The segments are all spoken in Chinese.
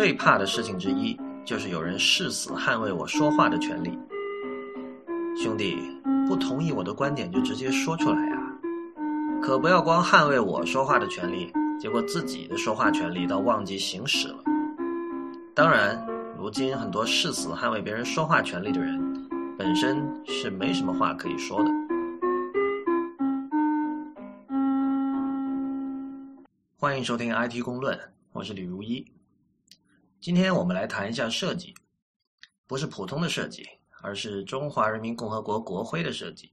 最怕的事情之一，就是有人誓死捍卫我说话的权利。兄弟，不同意我的观点就直接说出来呀，可不要光捍卫我说话的权利，结果自己的说话权利倒忘记行使了。当然，如今很多誓死捍卫别人说话权利的人，本身是没什么话可以说的。欢迎收听 IT 公论，我是李如一。今天我们来谈一下设计，不是普通的设计，而是中华人民共和国国徽的设计。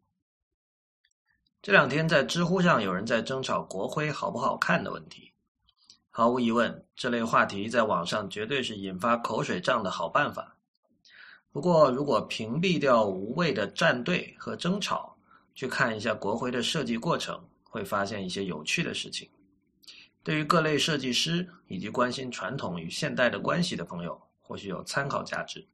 这两天在知乎上有人在争吵国徽好不好看的问题。毫无疑问，这类话题在网上绝对是引发口水仗的好办法。不过，如果屏蔽掉无谓的站队和争吵，去看一下国徽的设计过程，会发现一些有趣的事情。对于各类设计师以及关心传统与现代的关系的朋友，或许有参考价值。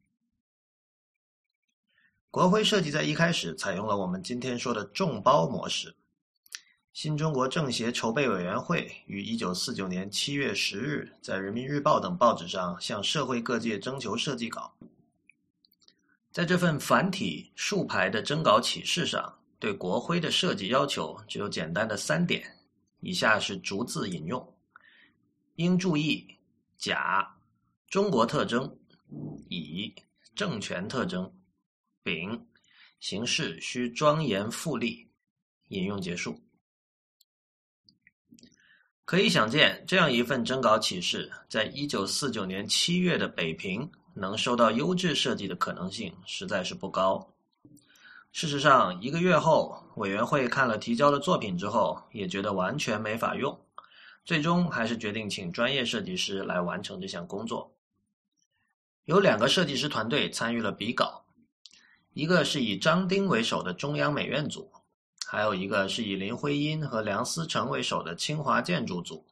国徽设计在一开始采用了我们今天说的众包模式。新中国政协筹备委员会于一九四九年七月十日在《人民日报》等报纸上向社会各界征求设计稿。在这份繁体竖排的征稿启事上，对国徽的设计要求只有简单的三点。以下是逐字引用：应注意甲中国特征，乙政权特征，丙形式需庄严富丽。引用结束。可以想见，这样一份征稿启事，在一九四九年七月的北平能收到优质设计的可能性实在是不高。事实上，一个月后，委员会看了提交的作品之后，也觉得完全没法用，最终还是决定请专业设计师来完成这项工作。有两个设计师团队参与了比稿，一个是以张丁为首的中央美院组，还有一个是以林徽因和梁思成为首的清华建筑组。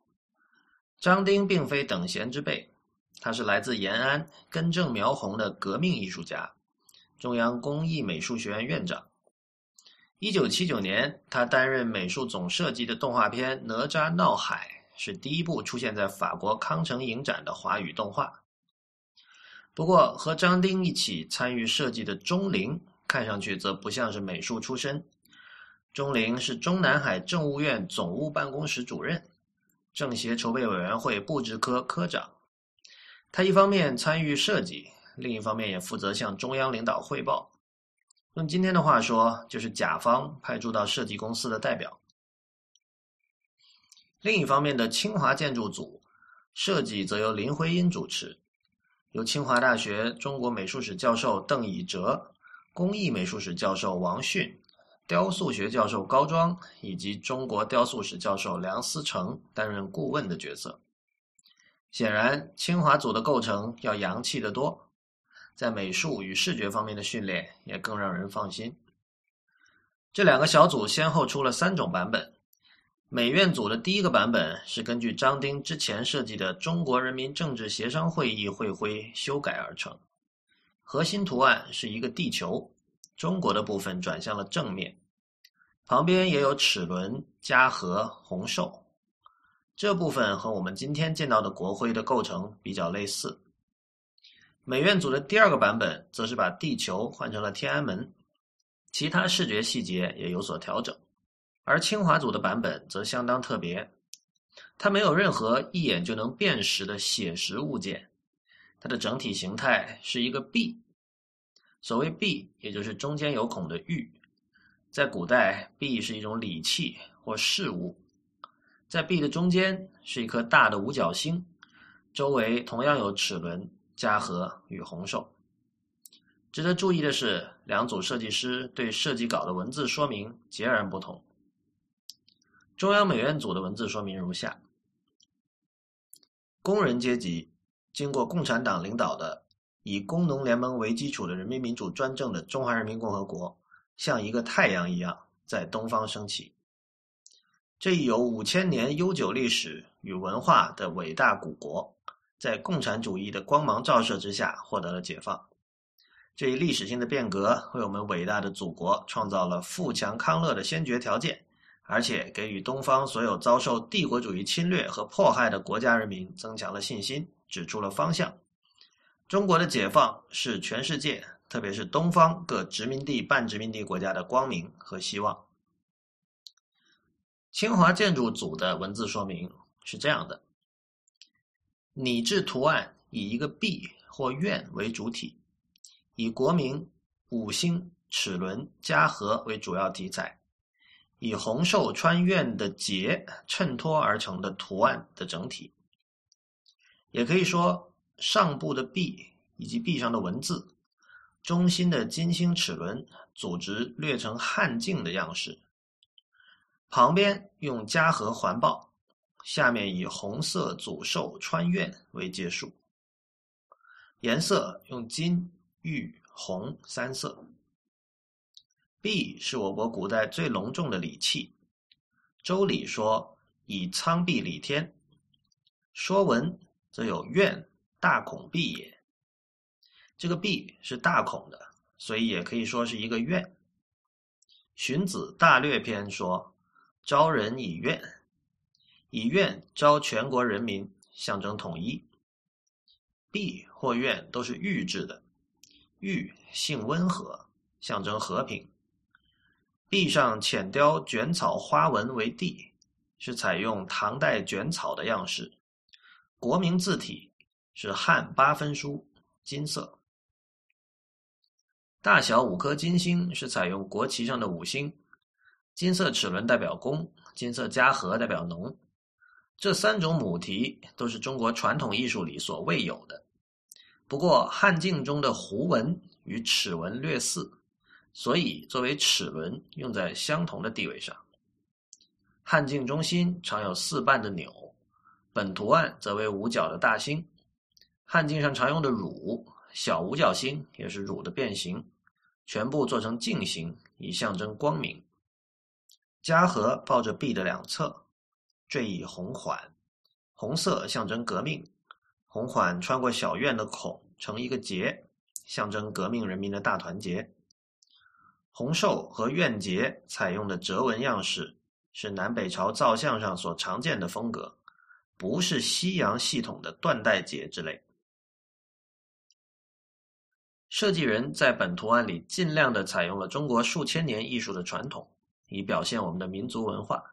张丁并非等闲之辈，他是来自延安、根正苗红的革命艺术家。中央工艺美术学院院长。一九七九年，他担任美术总设计的动画片《哪吒闹海》是第一部出现在法国康城影展的华语动画。不过，和张丁一起参与设计的钟灵，看上去则不像是美术出身。钟灵是中南海政务院总务办公室主任，政协筹备委员会布置科科长。他一方面参与设计。另一方面，也负责向中央领导汇报。用今天的话说，就是甲方派驻到设计公司的代表。另一方面的清华建筑组设计则由林徽因主持，由清华大学中国美术史教授邓以哲、工艺美术史教授王迅、雕塑学教授高庄以及中国雕塑史教授梁思成担任顾问的角色。显然，清华组的构成要洋气得多。在美术与视觉方面的训练也更让人放心。这两个小组先后出了三种版本。美院组的第一个版本是根据张丁之前设计的中国人民政治协商会议会徽修改而成，核心图案是一个地球，中国的部分转向了正面，旁边也有齿轮、嘉禾、红寿。这部分和我们今天见到的国徽的构成比较类似。美院组的第二个版本则是把地球换成了天安门，其他视觉细节也有所调整。而清华组的版本则相当特别，它没有任何一眼就能辨识的写实物件，它的整体形态是一个币。所谓币，也就是中间有孔的玉。在古代，币是一种礼器或饰物。在币的中间是一颗大的五角星，周围同样有齿轮。嘉禾与红寿。值得注意的是，两组设计师对设计稿的文字说明截然不同。中央美院组的文字说明如下：工人阶级经过共产党领导的以工农联盟为基础的人民民主专政的中华人民共和国，像一个太阳一样在东方升起。这一有五千年悠久历史与文化的伟大古国。在共产主义的光芒照射之下，获得了解放。这一历史性的变革为我们伟大的祖国创造了富强康乐的先决条件，而且给予东方所有遭受帝国主义侵略和迫害的国家人民增强了信心，指出了方向。中国的解放是全世界，特别是东方各殖民地、半殖民地国家的光明和希望。清华建筑组的文字说明是这样的：拟制图案以一个币或愿为主体，以国名、五星、齿轮、嘉禾为主要题材，以红寿穿愿的节衬托而成的图案的整体。也可以说，上部的币以及币上的文字，中心的金星齿轮组织略成汉镜的样式。旁边用嘉禾环抱，下面以红色祖兽穿院为结束。颜色用金、玉、红三色。璧是我国古代最隆重的礼器，《周礼》说以苍璧礼天，《说文》则有苑大孔璧也。这个璧是大孔的，所以也可以说是一个苑。《荀子·大略篇》说。招人以愿，以愿招全国人民，象征统一。璧或愿都是玉制的，玉性温和，象征和平。璧上浅雕卷草花纹为地，是采用唐代卷草的样式。国名字体是汉八分书，金色。大小五颗金星是采用国旗上的五星。金色齿轮代表公，金色嘉禾代表农，这三种母题都是中国传统艺术里所未有的。不过汉镜中的弧纹与齿纹略似，所以作为齿轮用在相同的地位上。汉镜中心常有四瓣的钮，本图案则为五角的大星。汉镜上常用的乳小五角星也是乳的变形，全部做成镜形，以象征光明。嘉禾抱着璧的两侧，缀以红环，红色象征革命，红环穿过小院的孔，成一个结，象征革命人民的大团结。红寿和愿结采用的折纹样式，是南北朝造像上所常见的风格，不是西洋系统的缎带结之类。设计人在本图案里尽量的采用了中国数千年艺术的传统。以表现我们的民族文化，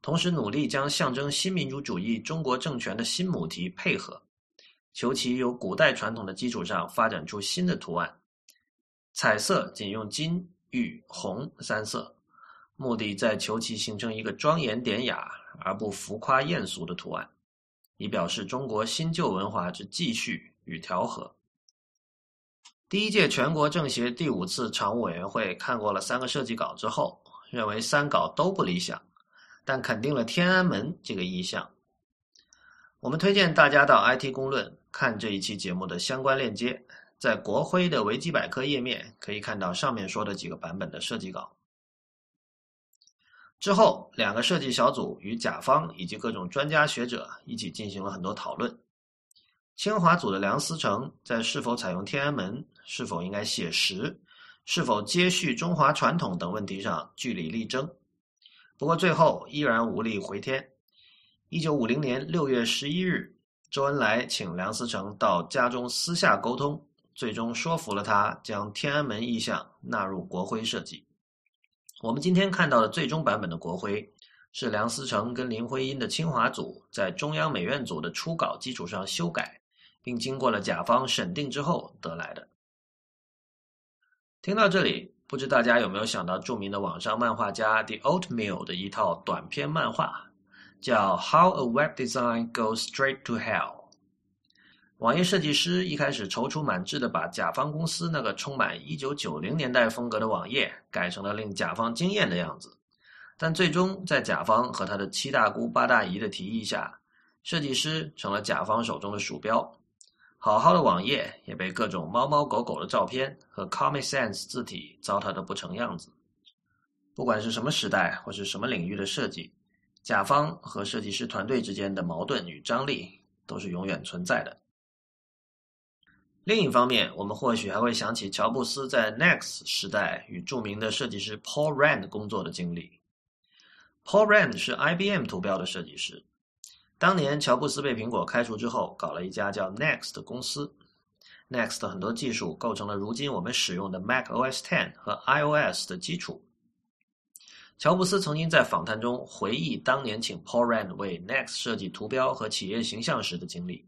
同时努力将象征新民主主义中国政权的新母题配合，求其由古代传统的基础上发展出新的图案。彩色仅用金、玉、红三色，目的在求其形成一个庄严典雅而不浮夸艳俗的图案，以表示中国新旧文化之继续与调和。第一届全国政协第五次常务委员会看过了三个设计稿之后。认为三稿都不理想，但肯定了天安门这个意向。我们推荐大家到 IT 公论看这一期节目的相关链接，在国徽的维基百科页面可以看到上面说的几个版本的设计稿。之后，两个设计小组与甲方以及各种专家学者一起进行了很多讨论。清华组的梁思成在是否采用天安门、是否应该写实。是否接续中华传统等问题上据理力争，不过最后依然无力回天。一九五零年六月十一日，周恩来请梁思成到家中私下沟通，最终说服了他将天安门意象纳入国徽设计。我们今天看到的最终版本的国徽，是梁思成跟林徽因的清华组在中央美院组的初稿基础上修改，并经过了甲方审定之后得来的。听到这里，不知大家有没有想到著名的网上漫画家 The Oatmeal 的一套短篇漫画，叫《How a Web Design Goes Straight to Hell》。网页设计师一开始踌躇满志的把甲方公司那个充满1990年代风格的网页改成了令甲方惊艳的样子，但最终在甲方和他的七大姑八大姨的提议下，设计师成了甲方手中的鼠标。好好的网页也被各种猫猫狗狗的照片和 Comic Sans 字体糟蹋的不成样子。不管是什么时代或是什么领域的设计，甲方和设计师团队之间的矛盾与张力都是永远存在的。另一方面，我们或许还会想起乔布斯在 Next 时代与著名的设计师 Paul Rand 工作的经历。Paul Rand 是 IBM 图标的设计师。当年乔布斯被苹果开除之后，搞了一家叫 Next 的公司。Next 的很多技术构成了如今我们使用的 Mac OS Ten 和 iOS 的基础。乔布斯曾经在访谈中回忆当年请 Paul Rand 为 Next 设计图标和企业形象时的经历。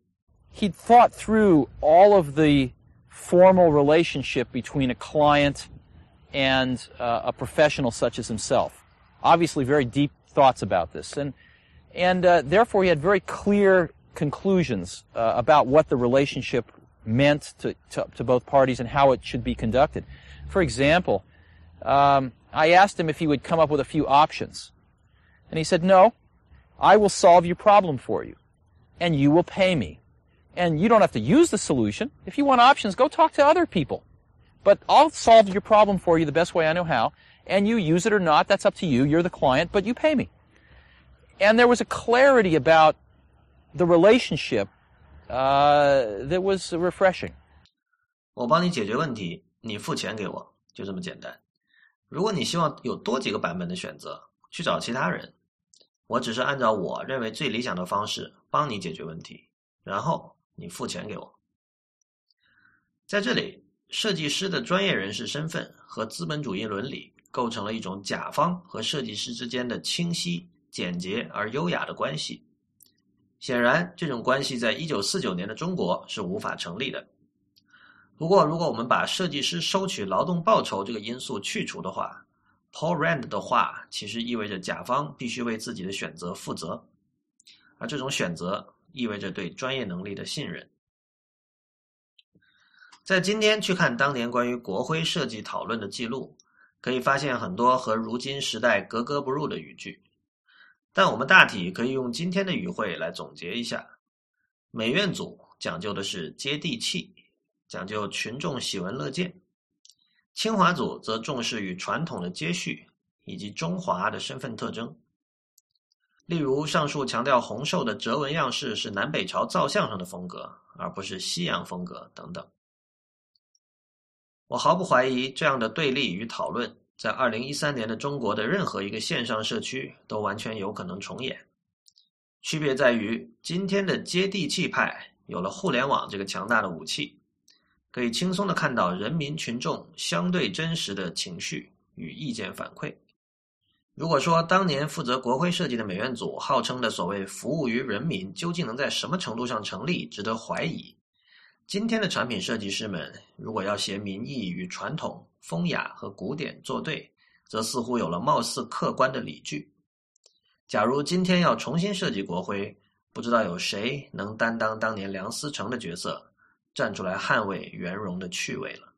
He thought through all of the formal relationship between a client and uh, a professional such as himself. Obviously, very deep thoughts about this, and and uh, therefore he had very clear conclusions uh, about what the relationship meant to, to, to both parties and how it should be conducted. For example, um, I asked him if he would come up with a few options, and he said, "No, I will solve your problem for you, and you will pay me." And you don't have to use the solution. If you want options, go talk to other people. But I'll solve your problem for you the best way I know how. And you use it or not, that's up to you. You're the client, but you pay me. And there was a clarity about the relationship uh, that was refreshing. 我帮你解决问题，你付钱给我，就这么简单。如果你希望有多几个版本的选择，去找其他人。我只是按照我认为最理想的方式帮你解决问题，然后你付钱给我。在这里，设计师的专业人士身份和资本主义伦理构成了一种甲方和设计师之间的清晰、简洁而优雅的关系。显然，这种关系在一九四九年的中国是无法成立的。不过，如果我们把设计师收取劳动报酬这个因素去除的话，Paul Rand 的话其实意味着甲方必须为自己的选择负责，而这种选择。意味着对专业能力的信任。在今天去看当年关于国徽设计讨论的记录，可以发现很多和如今时代格格不入的语句，但我们大体可以用今天的语汇来总结一下：美院组讲究的是接地气，讲究群众喜闻乐见；清华组则重视与传统的接续以及中华的身份特征。例如，上述强调红寿的折纹样式是南北朝造像上的风格，而不是西洋风格等等。我毫不怀疑，这样的对立与讨论，在二零一三年的中国的任何一个线上社区都完全有可能重演。区别在于，今天的接地气派有了互联网这个强大的武器，可以轻松的看到人民群众相对真实的情绪与意见反馈。如果说当年负责国徽设计的美院组号称的所谓服务于人民，究竟能在什么程度上成立，值得怀疑。今天的产品设计师们如果要携民意与传统、风雅和古典作对，则似乎有了貌似客观的理据。假如今天要重新设计国徽，不知道有谁能担当当年梁思成的角色，站出来捍卫圆融的趣味了。